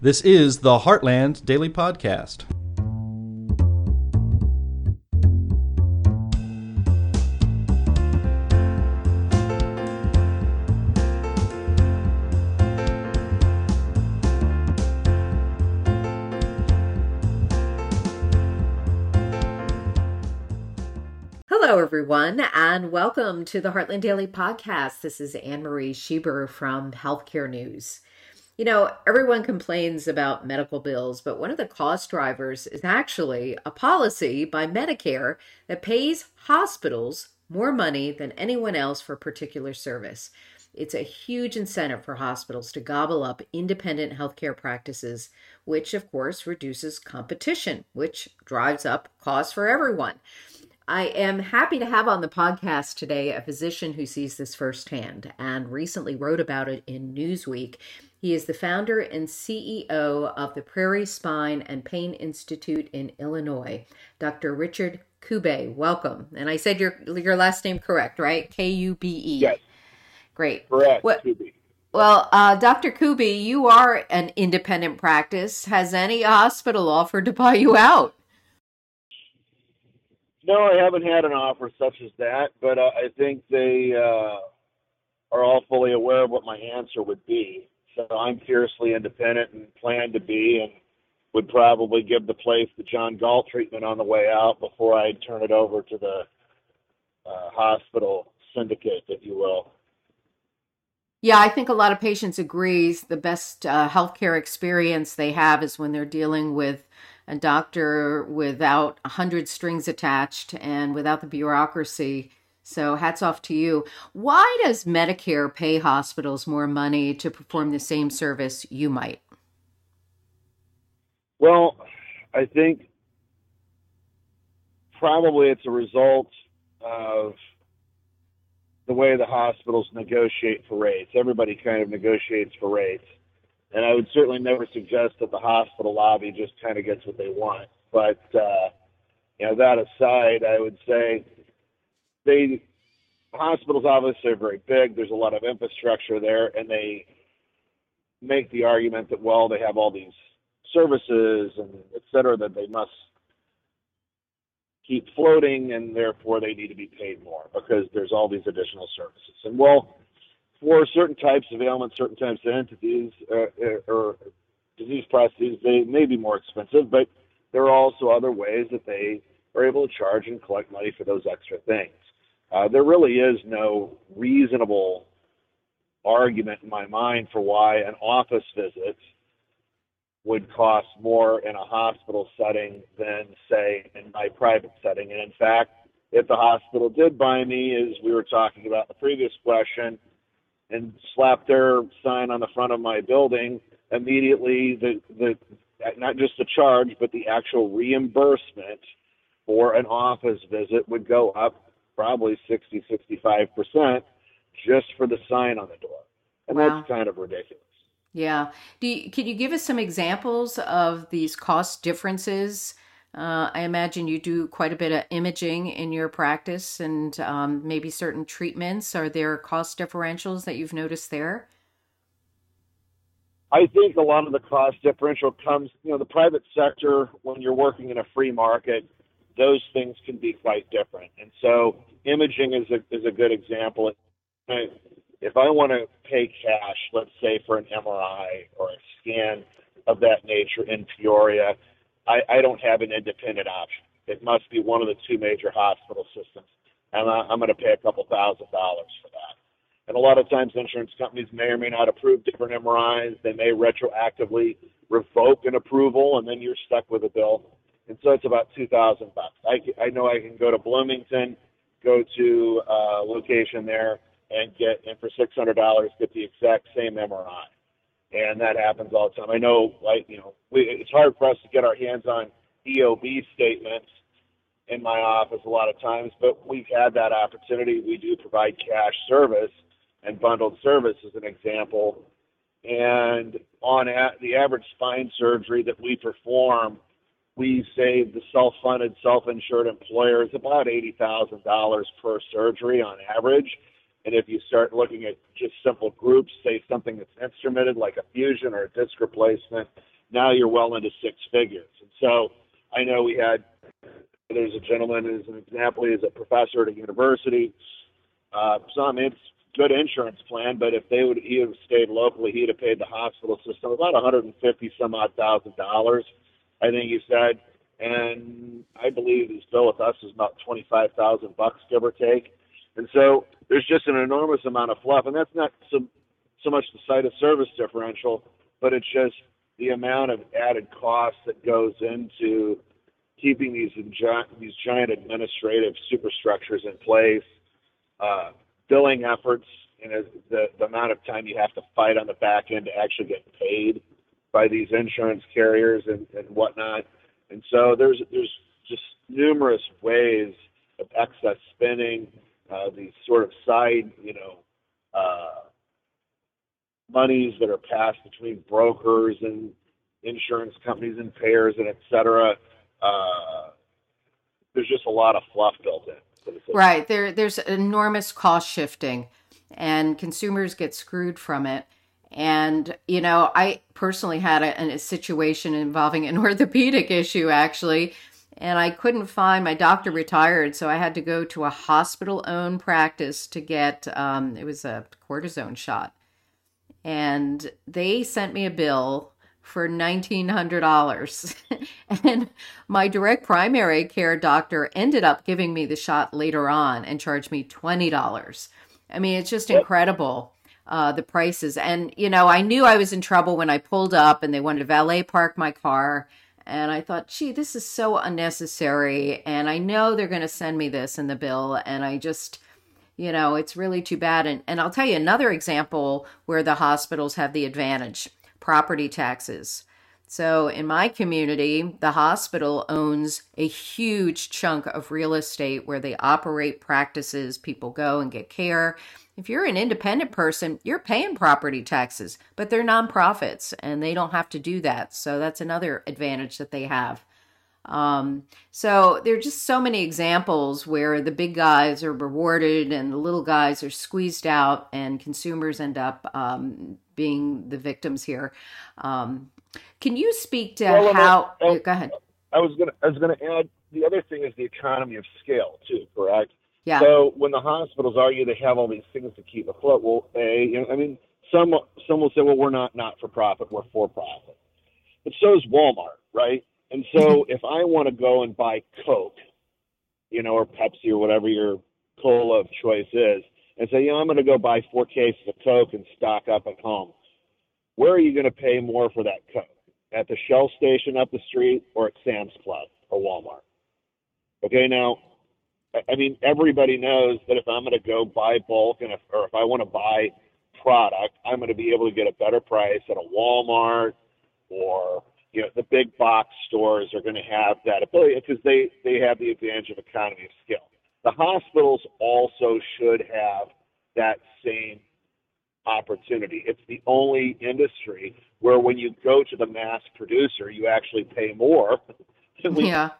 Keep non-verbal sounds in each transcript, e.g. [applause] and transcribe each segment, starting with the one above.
This is the Heartland Daily Podcast. Hello, everyone, and welcome to the Heartland Daily Podcast. This is Anne Marie Schieber from Healthcare News. You know, everyone complains about medical bills, but one of the cost drivers is actually a policy by Medicare that pays hospitals more money than anyone else for a particular service. It's a huge incentive for hospitals to gobble up independent healthcare practices, which of course reduces competition, which drives up costs for everyone. I am happy to have on the podcast today a physician who sees this firsthand and recently wrote about it in Newsweek. He is the founder and CEO of the Prairie Spine and Pain Institute in Illinois, Dr. Richard Kube. Welcome. And I said your your last name correct, right? K U B E. Yes. Great. Correct. What, well, uh, Dr. Kube, you are an independent practice. Has any hospital offered to buy you out? No, I haven't had an offer such as that, but uh, I think they uh, are all fully aware of what my answer would be. I'm fiercely independent and plan to be, and would probably give the place the John Galt treatment on the way out before I turn it over to the uh, hospital syndicate, if you will. Yeah, I think a lot of patients agrees the best uh, healthcare experience they have is when they're dealing with a doctor without a hundred strings attached and without the bureaucracy so hats off to you. Why does Medicare pay hospitals more money to perform the same service you might? Well, I think probably it's a result of the way the hospitals negotiate for rates. Everybody kind of negotiates for rates. And I would certainly never suggest that the hospital lobby just kind of gets what they want. But, uh, you know, that aside, I would say they hospitals obviously are very big. There's a lot of infrastructure there, and they make the argument that well, they have all these services and et cetera that they must keep floating, and therefore they need to be paid more because there's all these additional services. And well, for certain types of ailments, certain types of entities uh, or disease processes, they may be more expensive, but there are also other ways that they are able to charge and collect money for those extra things. Uh, there really is no reasonable argument in my mind for why an office visit would cost more in a hospital setting than, say, in my private setting. And in fact, if the hospital did buy me, as we were talking about the previous question, and slap their sign on the front of my building, immediately the the not just the charge, but the actual reimbursement for an office visit would go up probably 60, 65% just for the sign on the door. And wow. that's kind of ridiculous. Yeah. Do you, can you give us some examples of these cost differences? Uh, I imagine you do quite a bit of imaging in your practice and um, maybe certain treatments. Are there cost differentials that you've noticed there? I think a lot of the cost differential comes, you know, the private sector, when you're working in a free market, those things can be quite different. And so imaging is a, is a good example. If I want to pay cash, let's say for an MRI or a scan of that nature in Peoria, I, I don't have an independent option. It must be one of the two major hospital systems, and I, I'm going to pay a couple thousand dollars for that. And a lot of times, insurance companies may or may not approve different MRIs. They may retroactively revoke an approval, and then you're stuck with a bill and so it's about two thousand bucks. I I know I can go to Bloomington, go to a location there, and get and for six hundred dollars get the exact same MRI, and that happens all the time. I know, like you know, we, it's hard for us to get our hands on EOB statements in my office a lot of times, but we've had that opportunity. We do provide cash service and bundled service as an example. And on a, the average spine surgery that we perform, we save the self-funded, self-insured employers about $80,000 per surgery on average. And if you start looking at just simple groups, say something that's instrumented like a fusion or a disc replacement, now you're well into six figures. And so I know we had there's a gentleman as an example. He's a professor at a university. Uh, some it's good insurance plan, but if they would he have stayed locally, he'd have paid the hospital system about 150 some odd thousand dollars. I think he said, and I believe his bill with us is about 25,000 bucks, give or take. And so there's just an enormous amount of fluff, and that's not so so much the site of service differential, but it's just the amount of added cost that goes into keeping these these giant administrative superstructures in place, uh, billing efforts, you know, the, the amount of time you have to fight on the back end to actually get paid by these insurance carriers and, and whatnot. And so there's there's just numerous ways of excess spending, uh, these sort of side, you know, uh, monies that are passed between brokers and insurance companies and payers and et cetera. Uh, there's just a lot of fluff built in. Right. There, there's enormous cost shifting, and consumers get screwed from it. And, you know, I personally had a, a situation involving an [laughs] orthopedic issue, actually, and I couldn't find my doctor retired, so I had to go to a hospital owned practice to get um, it was a cortisone shot. And they sent me a bill for $1900 [laughs] and my direct primary care doctor ended up giving me the shot later on and charged me $20 i mean it's just incredible uh, the prices and you know i knew i was in trouble when i pulled up and they wanted to valet park my car and i thought gee this is so unnecessary and i know they're going to send me this in the bill and i just you know, it's really too bad. And, and I'll tell you another example where the hospitals have the advantage property taxes. So, in my community, the hospital owns a huge chunk of real estate where they operate practices. People go and get care. If you're an independent person, you're paying property taxes, but they're nonprofits and they don't have to do that. So, that's another advantage that they have. Um, so there are just so many examples where the big guys are rewarded and the little guys are squeezed out, and consumers end up um, being the victims here. Um, can you speak to well, how? I, I, go ahead. I was gonna. I was gonna add. The other thing is the economy of scale too. Correct. Yeah. So when the hospitals argue they have all these things to keep afloat, well, a, you know, I mean, some some will say, well, we're not not for profit, we're for profit. But so is Walmart, right? And so mm-hmm. if I want to go and buy Coke, you know, or Pepsi or whatever your cola of choice is, and say, you know, I'm going to go buy four cases of Coke and stock up at home, where are you going to pay more for that Coke? At the Shell station up the street or at Sam's Club or Walmart? Okay, now, I mean, everybody knows that if I'm going to go buy bulk and if, or if I want to buy product, I'm going to be able to get a better price at a Walmart or you know, the big box stores are going to have that ability because they, they have the advantage of economy of scale. The hospitals also should have that same opportunity. It's the only industry where when you go to the mass producer, you actually pay more. [laughs] yeah.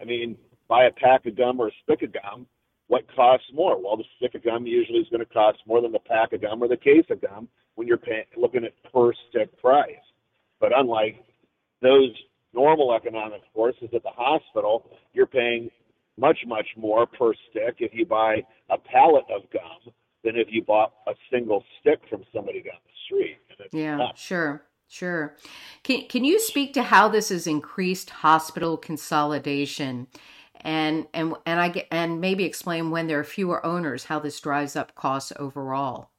I mean, buy a pack of gum or a stick of gum, what costs more? Well, the stick of gum usually is going to cost more than the pack of gum or the case of gum when you're paying, looking at per stick price. But unlike those normal economic forces at the hospital, you're paying much, much more per stick if you buy a pallet of gum than if you bought a single stick from somebody down the street. Yeah, tough. sure. Sure. Can can you speak to how this has increased hospital consolidation and and and I get and maybe explain when there are fewer owners how this drives up costs overall?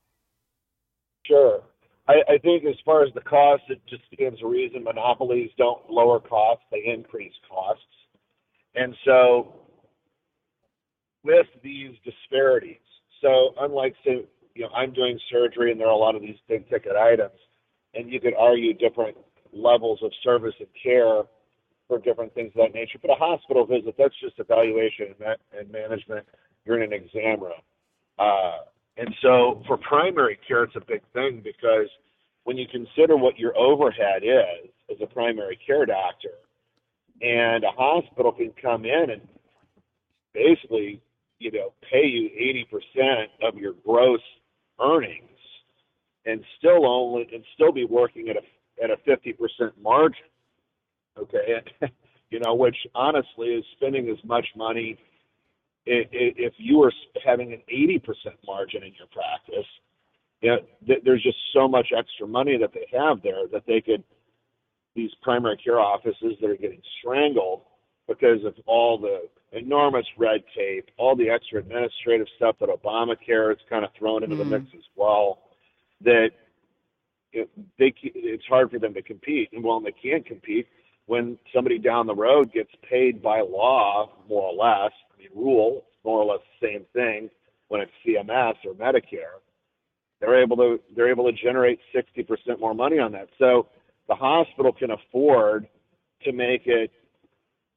Sure. I, I think as far as the cost, it just stands to reason monopolies don't lower costs; they increase costs. And so, with these disparities, so unlike say, you know, I'm doing surgery, and there are a lot of these big ticket items, and you could argue different levels of service and care for different things of that nature. But a hospital visit, that's just evaluation and, management. You're in an exam room. Uh, and so for primary care, it's a big thing because when you consider what your overhead is as a primary care doctor, and a hospital can come in and basically, you know, pay you 80% of your gross earnings and still only and still be working at a at a 50% margin. Okay. [laughs] you know, which honestly is spending as much money if you were having an 80% margin in your practice. You know, there's just so much extra money that they have there that they could, these primary care offices that are getting strangled because of all the enormous red tape, all the extra administrative stuff that Obamacare has kind of thrown into mm. the mix as well. That it, they it's hard for them to compete, and well, they can't compete when somebody down the road gets paid by law, more or less. I mean, rule more or less the same thing when it's CMS or Medicare. They're able to they're able to generate 60% more money on that. So the hospital can afford to make it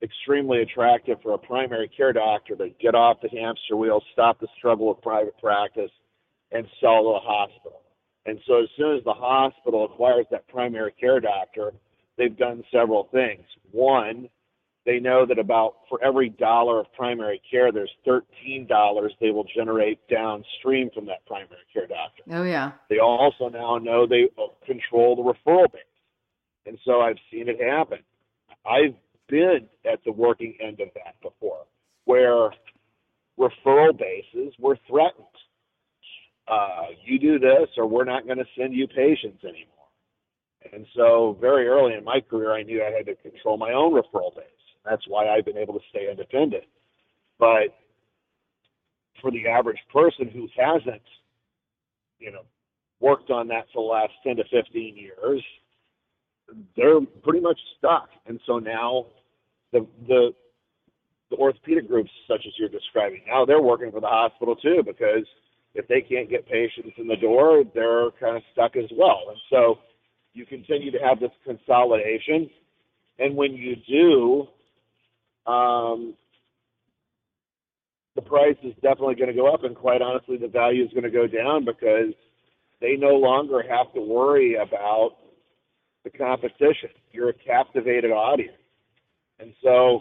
extremely attractive for a primary care doctor to get off the hamster wheel, stop the struggle of private practice, and sell to the hospital. And so as soon as the hospital acquires that primary care doctor, they've done several things. One, they know that about for every dollar of primary care, there's $13 they will generate downstream from that primary care doctor. Oh, yeah. They also now know they control the referral base. And so I've seen it happen. I've been at the working end of that before, where referral bases were threatened. Uh, you do this, or we're not going to send you patients anymore. And so, very early in my career, I knew I had to control my own referral base. That's why I've been able to stay independent. But for the average person who hasn't, you know, worked on that for the last 10 to 15 years, they're pretty much stuck. And so now the the the orthopedic groups such as you're describing now they're working for the hospital too because if they can't get patients in the door they're kind of stuck as well and so you continue to have this consolidation. And when you do um, the price is definitely going to go up and quite honestly the value is going to go down because they no longer have to worry about the competition. You're a captivated audience. And so,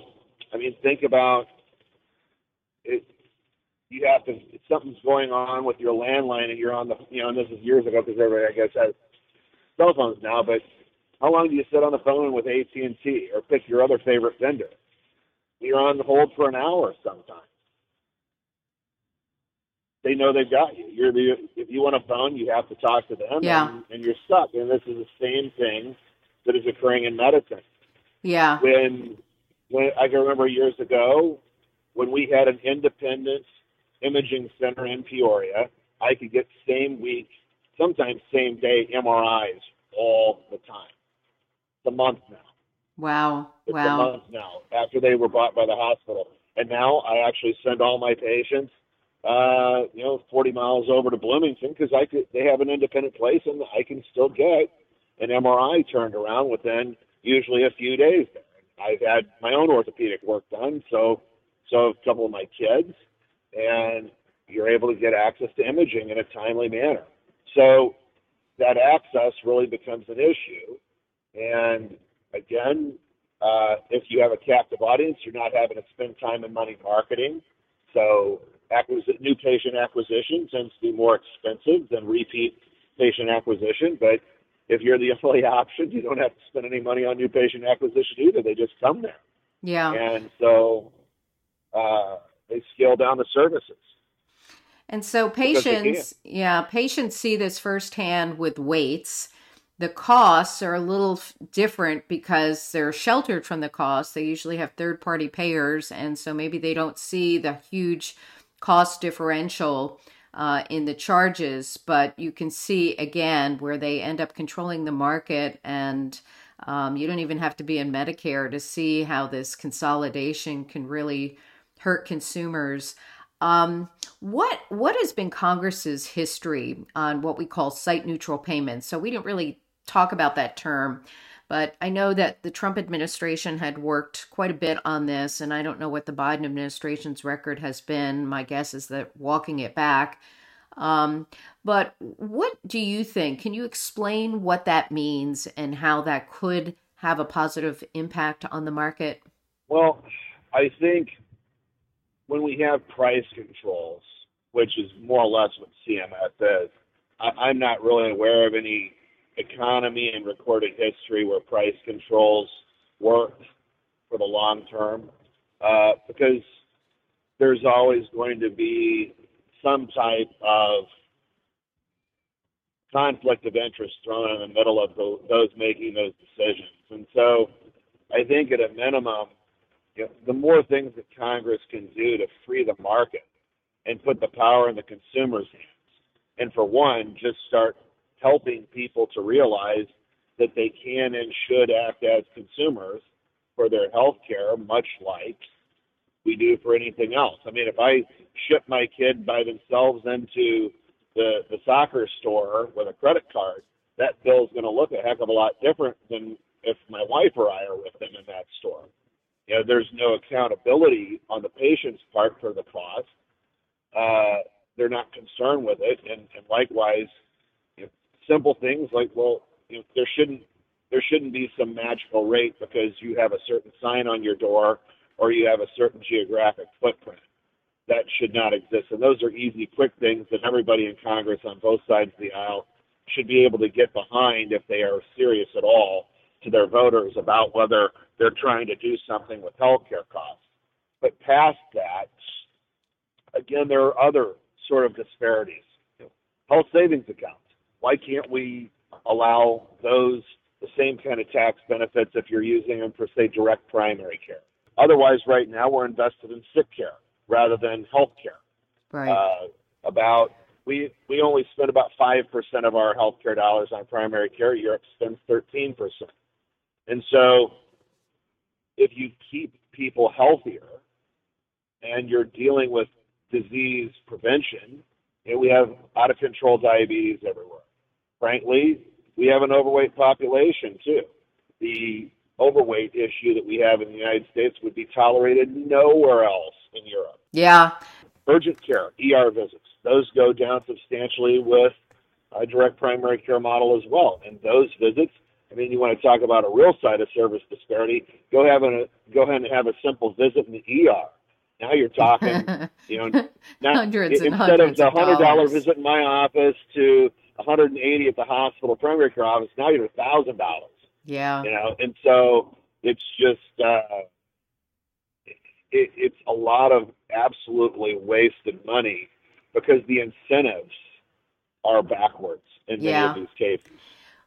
I mean, think about it. You have to, something's going on with your landline and you're on the, you know, and this is years ago because everybody, I guess, has cell phones now, but how long do you sit on the phone with AT&T or pick your other favorite vendor? You're on hold for an hour sometimes. They know they've got you. You're the if you want a phone, you have to talk to them, yeah. and, and you're stuck. And this is the same thing that is occurring in medicine. Yeah. When when I can remember years ago when we had an independent imaging center in Peoria, I could get same week, sometimes same day MRIs all the time. It's a month now. Wow. It's wow. a month now after they were bought by the hospital. And now I actually send all my patients, uh, you know, 40 miles over to Bloomington because I could, they have an independent place and I can still get an MRI turned around within usually a few days there. I've had my own orthopedic work done, so so a couple of my kids, and you're able to get access to imaging in a timely manner. So that access really becomes an issue. And again, uh, if you have a captive audience, you're not having to spend time and money marketing. So acquis- new patient acquisition tends to be more expensive than repeat patient acquisition, but if you're the [laughs] only option, you don't have to spend any money on new patient acquisition either. They just come there. Yeah. And so uh, they scale down the services. And so patients, yeah, patients see this firsthand with waits. The costs are a little different because they're sheltered from the costs. They usually have third party payers, and so maybe they don't see the huge cost differential uh, in the charges, but you can see again where they end up controlling the market, and um, you don't even have to be in Medicare to see how this consolidation can really hurt consumers. Um, what what has been Congress's history on what we call site neutral payments? So we didn't really talk about that term but I know that the Trump administration had worked quite a bit on this, and I don't know what the Biden administration's record has been. My guess is that walking it back. Um, but what do you think? Can you explain what that means and how that could have a positive impact on the market? Well, I think when we have price controls, which is more or less what CMS is, I, I'm not really aware of any economy and recorded history where price controls work for the long term uh, because there's always going to be some type of conflict of interest thrown in the middle of the, those making those decisions. And so I think at a minimum, you know, the more things that Congress can do to free the market and put the power in the consumer's hands, and for one, just start helping people to realize that they can and should act as consumers for their health care, much like we do for anything else. I mean, if I ship my kid by themselves into the, the soccer store with a credit card, that bill is going to look a heck of a lot different than if my wife or I are with them in that store. You know, there's no accountability on the patient's part for the cost. Uh, they're not concerned with it, and, and likewise, you know, simple things like, well, you know, there shouldn't there shouldn't be some magical rate because you have a certain sign on your door or you have a certain geographic footprint. That should not exist. And those are easy, quick things that everybody in Congress on both sides of the aisle should be able to get behind if they are serious at all to their voters about whether they're trying to do something with health care costs. But past that, again, there are other sort of disparities. Health savings accounts. Why can't we allow those the same kind of tax benefits if you're using them for, say, direct primary care? Otherwise, right now we're invested in sick care rather than health care. Right. Uh, about we we only spend about five percent of our healthcare dollars on primary care. Europe spends thirteen percent, and so if you keep people healthier and you're dealing with disease prevention, know, we have out of control diabetes everywhere. Frankly, we have an overweight population too. The overweight issue that we have in the United States would be tolerated nowhere else in Europe. Yeah. Urgent care, ER visits, those go down substantially with a direct primary care model as well. And those visits, I mean, you want to talk about a real site of service disparity, go have a go ahead and have a simple visit in the ER. Now you're talking, you know, [laughs] now, hundreds instead hundreds of the hundred dollar visit in my office to 180 at the hospital primary care office, now you're a thousand dollars. Yeah. You know, and so it's just uh, it, it's a lot of absolutely wasted money because the incentives are backwards in many Yeah. of these cases.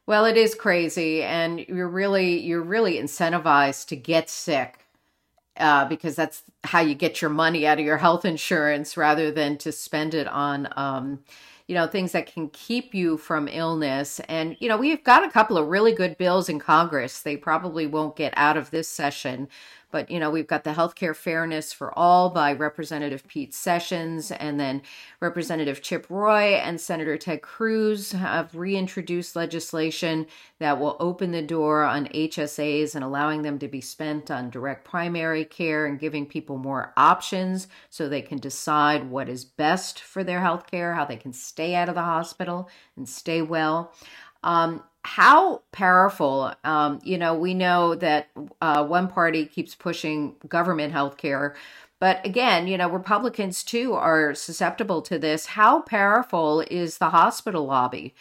Well, it is crazy, and you're really you're really incentivized to get sick uh, because that's how you get your money out of your health insurance, rather than to spend it on um, you know things that can keep you from illness. And you know we've got a couple of really good bills in Congress. They probably won't get out of this session. But you know we've got the healthcare fairness for all by Representative Pete Sessions, and then Representative Chip Roy and Senator Ted Cruz have reintroduced legislation that will open the door on HSAs and allowing them to be spent on direct primary care and giving people more options so they can decide what is best for their health care, how they can stay out of the hospital and stay well. Um, how powerful, um, you know, we know that uh, one party keeps pushing government health care. But again, you know, Republicans too are susceptible to this. How powerful is the hospital lobby?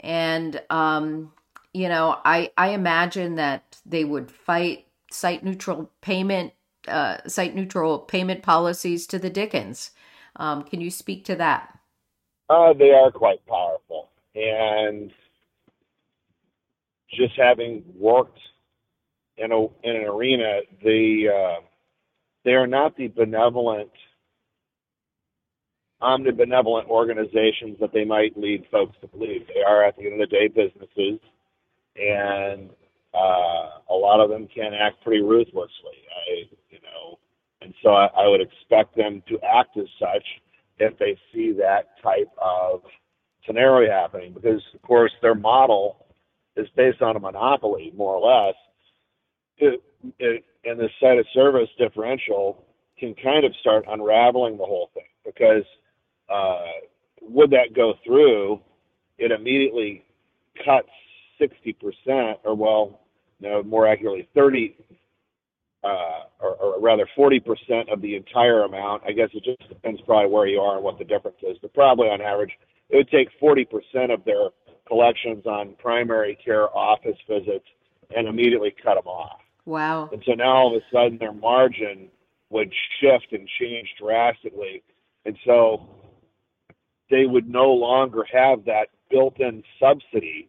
And, um, you know, I, I imagine that they would fight site neutral payment, uh, site neutral payment policies to the Dickens. Um, can you speak to that? Uh, they are quite powerful, and just having worked in a in an arena, the uh, they are not the benevolent, omnibenevolent organizations that they might lead folks to believe. They are, at the end of the day, businesses, and uh, a lot of them can act pretty ruthlessly. I, you know, and so I, I would expect them to act as such if they see that type of scenario happening, because of course their model is based on a monopoly, more or less. It, it, and the site of service differential can kind of start unraveling the whole thing because uh, would that go through, it immediately cuts 60%, or well, no, more accurately, 30, uh, or, or rather 40% of the entire amount. I guess it just depends probably where you are and what the difference is, but probably on average, it would take 40% of their collections on primary care office visits and immediately cut them off. Wow. And so now all of a sudden their margin would shift and change drastically. And so they would no longer have that built in subsidy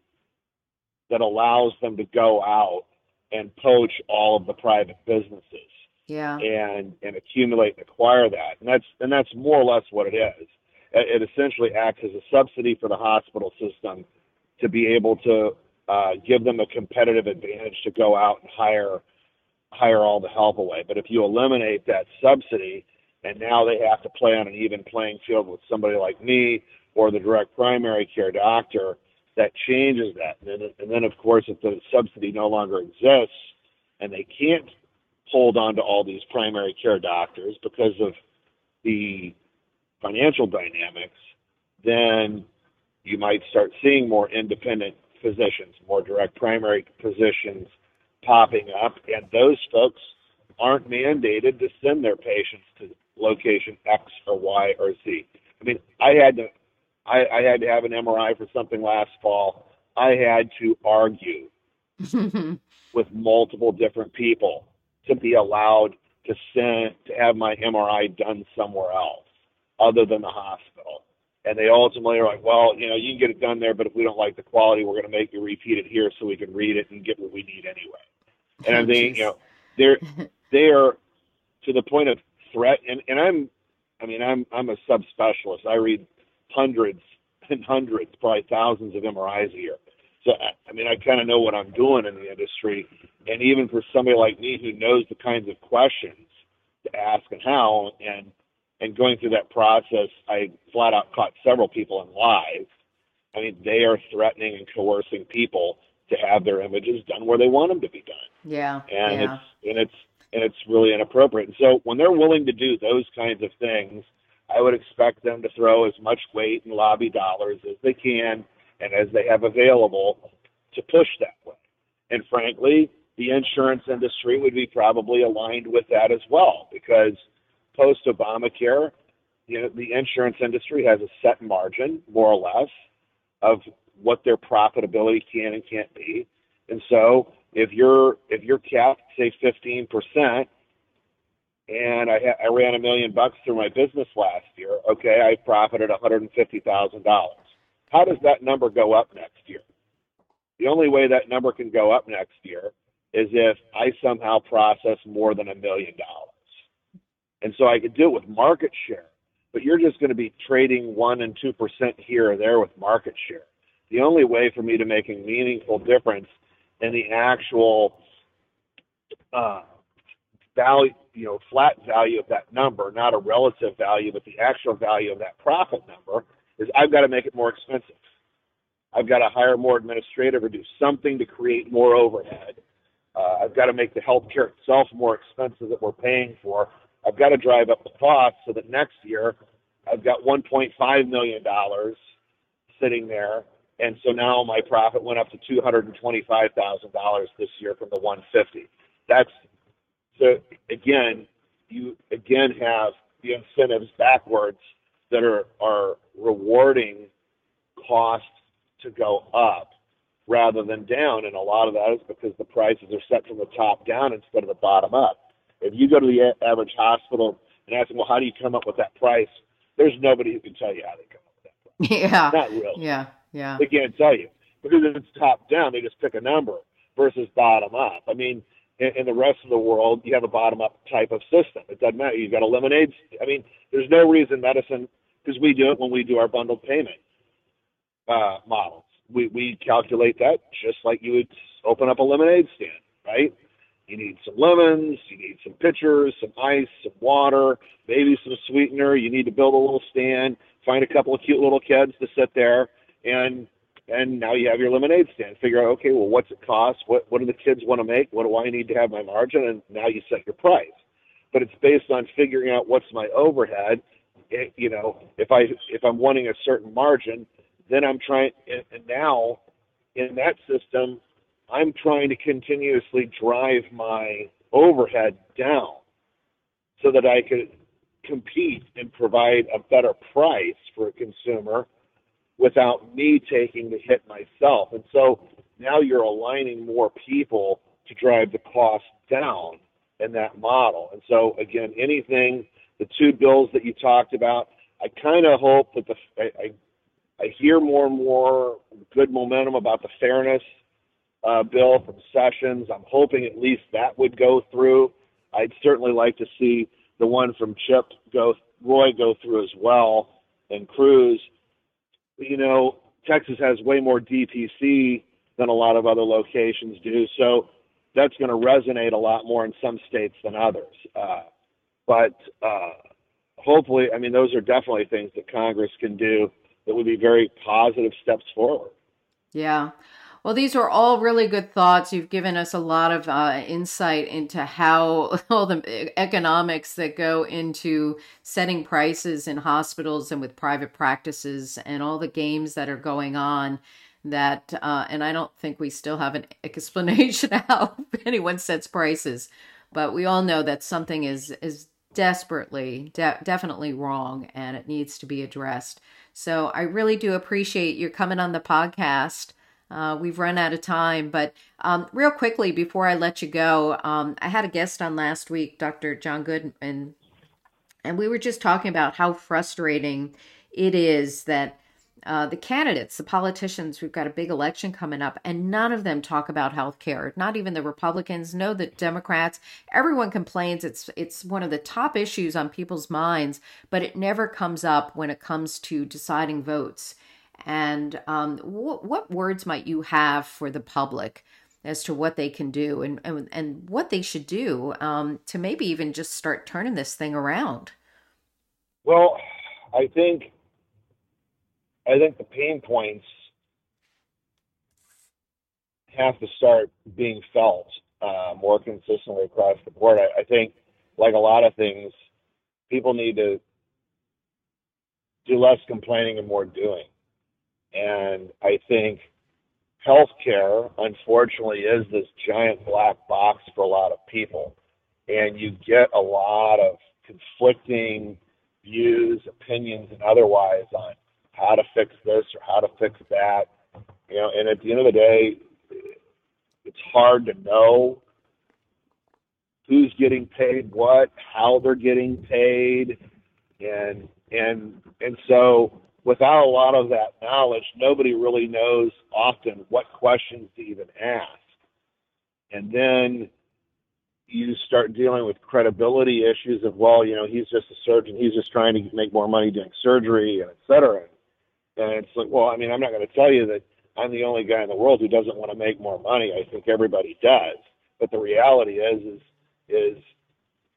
that allows them to go out and poach all of the private businesses Yeah. and and accumulate and acquire that. And that's and that's more or less what it is. It, it essentially acts as a subsidy for the hospital system to be able to uh, give them a competitive advantage to go out and hire hire all the help away. But if you eliminate that subsidy, and now they have to play on an even playing field with somebody like me or the direct primary care doctor, that changes that. And then, and then of course, if the subsidy no longer exists and they can't hold on to all these primary care doctors because of the financial dynamics, then you might start seeing more independent physicians, more direct primary physicians popping up, and those folks aren't mandated to send their patients to location X or Y or Z. I mean, I had to, I, I had to have an MRI for something last fall. I had to argue [laughs] with multiple different people to be allowed to send to have my MRI done somewhere else other than the hospital. And they ultimately are like, well, you know, you can get it done there, but if we don't like the quality, we're going to make you repeat it here so we can read it and get what we need anyway. And I'm thinking, you know, [laughs] they're they are to the point of threat. And and I'm, I mean, I'm I'm a subspecialist. I read hundreds and hundreds, probably thousands of MRIs a year. So I, I mean, I kind of know what I'm doing in the industry. And even for somebody like me who knows the kinds of questions to ask and how, and and going through that process, I flat out caught several people in lies. I mean, they are threatening and coercing people to have their images done where they want them to be done Yeah. and yeah. it's and it's and it's really inappropriate. And so when they're willing to do those kinds of things, I would expect them to throw as much weight and lobby dollars as they can and as they have available to push that way. And frankly, the insurance industry would be probably aligned with that as well because post Obamacare, you know, the insurance industry has a set margin, more or less, of what their profitability can and can't be. And so if you're if you're capped say 15 percent and I, ha- I ran a million bucks through my business last year okay i profited 150 thousand dollars. How does that number go up next year? The only way that number can go up next year is if i somehow process more than a million dollars and so i could do it with market share but you're just going to be trading one and two percent here or there with market share the only way for me to make a meaningful difference in the actual uh, value, you know, flat value of that number, not a relative value, but the actual value of that profit number, is I've got to make it more expensive. I've got to hire more administrative or do something to create more overhead. Uh, I've got to make the healthcare itself more expensive that we're paying for. I've got to drive up the cost so that next year I've got $1.5 million sitting there and so now my profit went up to two hundred and twenty-five thousand dollars this year from the one fifty. That's so again, you again have the incentives backwards that are are rewarding costs to go up rather than down, and a lot of that is because the prices are set from the top down instead of the bottom up. If you go to the average hospital and ask them, well, how do you come up with that price? There's nobody who can tell you how they come up with that price. [laughs] Yeah. Not really. Yeah. Yeah. They can't tell you because if it's top down, they just pick a number versus bottom up. I mean, in, in the rest of the world, you have a bottom up type of system. It doesn't matter. You've got a lemonade. I mean, there's no reason medicine because we do it when we do our bundled payment uh, models. We we calculate that just like you would open up a lemonade stand, right? You need some lemons, you need some pitchers, some ice, some water, maybe some sweetener. You need to build a little stand, find a couple of cute little kids to sit there, and and now you have your lemonade stand. Figure out, okay, well, what's it cost? What what do the kids want to make? What do I need to have my margin? And now you set your price. But it's based on figuring out what's my overhead. It, you know, if I if I'm wanting a certain margin, then I'm trying. And, and now, in that system, I'm trying to continuously drive my overhead down so that I could compete and provide a better price for a consumer without me taking the hit myself. And so now you're aligning more people to drive the cost down in that model. And so again, anything, the two bills that you talked about, I kind of hope that the I, I, I hear more and more good momentum about the fairness uh, bill from Sessions. I'm hoping at least that would go through. I'd certainly like to see the one from Chip go Roy go through as well and Cruz. You know, Texas has way more DPC than a lot of other locations do, so that's going to resonate a lot more in some states than others. Uh, but uh, hopefully, I mean, those are definitely things that Congress can do that would be very positive steps forward. Yeah. Well, these are all really good thoughts. You've given us a lot of uh, insight into how [laughs] all the economics that go into setting prices in hospitals and with private practices and all the games that are going on. That, uh, and I don't think we still have an [laughs] explanation how [laughs] anyone sets prices, but we all know that something is is desperately, de- definitely wrong, and it needs to be addressed. So I really do appreciate you coming on the podcast. Uh, we've run out of time, but um, real quickly before I let you go, um, I had a guest on last week, Dr. John Goodman, and we were just talking about how frustrating it is that uh, the candidates, the politicians, we've got a big election coming up, and none of them talk about health care. Not even the Republicans, no, the Democrats. Everyone complains it's it's one of the top issues on people's minds, but it never comes up when it comes to deciding votes. And um, wh- what words might you have for the public as to what they can do and, and, and what they should do um, to maybe even just start turning this thing around? Well, I think I think the pain points have to start being felt uh, more consistently across the board. I, I think, like a lot of things, people need to do less complaining and more doing. And I think healthcare, unfortunately, is this giant black box for a lot of people. And you get a lot of conflicting views, opinions, and otherwise on how to fix this or how to fix that. You know, and at the end of the day, it's hard to know who's getting paid what, how they're getting paid, and and and so without a lot of that knowledge, nobody really knows often what questions to even ask. And then you start dealing with credibility issues of, well, you know, he's just a surgeon, he's just trying to make more money doing surgery, and et cetera. And it's like, well, I mean, I'm not going to tell you that I'm the only guy in the world who doesn't want to make more money. I think everybody does. But the reality is, is, is,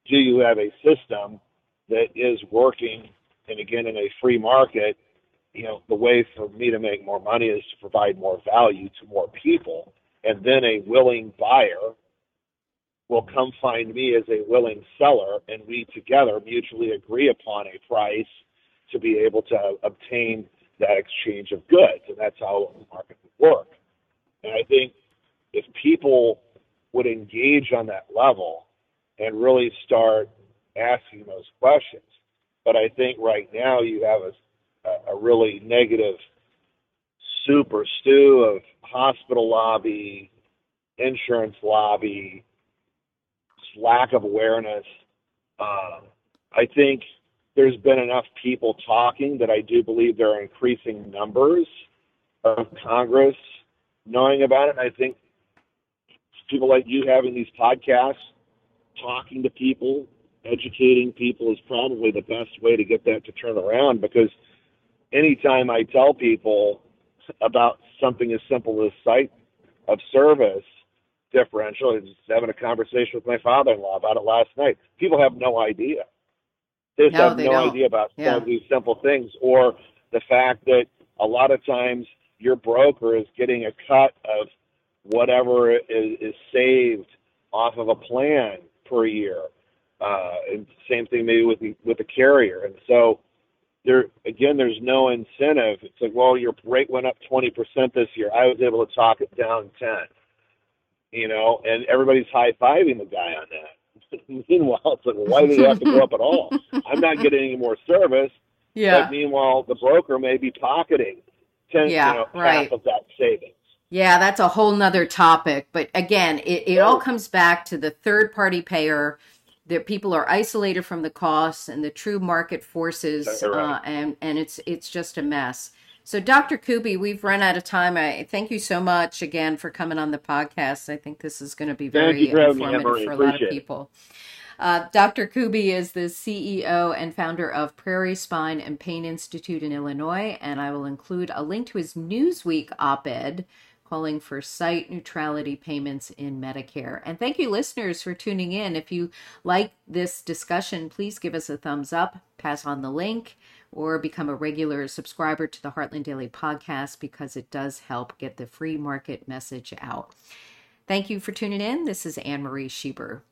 do you have a system that is working, and again, in a free market, you know, the way for me to make more money is to provide more value to more people. And then a willing buyer will come find me as a willing seller, and we together mutually agree upon a price to be able to obtain that exchange of goods. And that's how the market would work. And I think if people would engage on that level and really start asking those questions, but I think right now you have a a, really negative super stew of hospital lobby, insurance lobby, lack of awareness. Uh, I think there's been enough people talking that I do believe there are increasing numbers of Congress knowing about it. And I think people like you having these podcasts, talking to people, educating people is probably the best way to get that to turn around because – anytime I tell people about something as simple as site of service differential, I was having a conversation with my father-in-law about it last night. People have no idea. They just no, have they no don't. idea about yeah. some of these simple things, or the fact that a lot of times your broker is getting a cut of whatever is, is saved off of a plan per year. Uh, and same thing maybe with the, with the carrier. And so there again, there's no incentive. It's like, well, your rate went up 20% this year. I was able to talk it down 10. You know, and everybody's high fiving the guy on that. [laughs] meanwhile, it's like, well, why did it have to go up at all? I'm not getting any more service. Yeah. But meanwhile, the broker may be pocketing ten, Yeah, you know, right. half of that savings. Yeah, that's a whole nother topic. But again, it, it all comes back to the third party payer. That people are isolated from the costs and the true market forces, right. uh, and and it's it's just a mess. So, Dr. Kube, we've run out of time. I thank you so much again for coming on the podcast. I think this is going to be very you for informative for a lot of people. Uh, Dr. Kube is the CEO and founder of Prairie Spine and Pain Institute in Illinois, and I will include a link to his Newsweek op ed calling for site neutrality payments in Medicare. And thank you, listeners, for tuning in. If you like this discussion, please give us a thumbs up, pass on the link, or become a regular subscriber to the Heartland Daily podcast because it does help get the free market message out. Thank you for tuning in. This is Anne Marie Schieber.